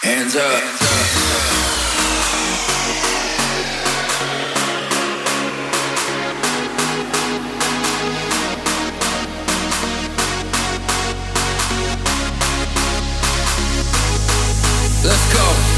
Hands up. Let's go.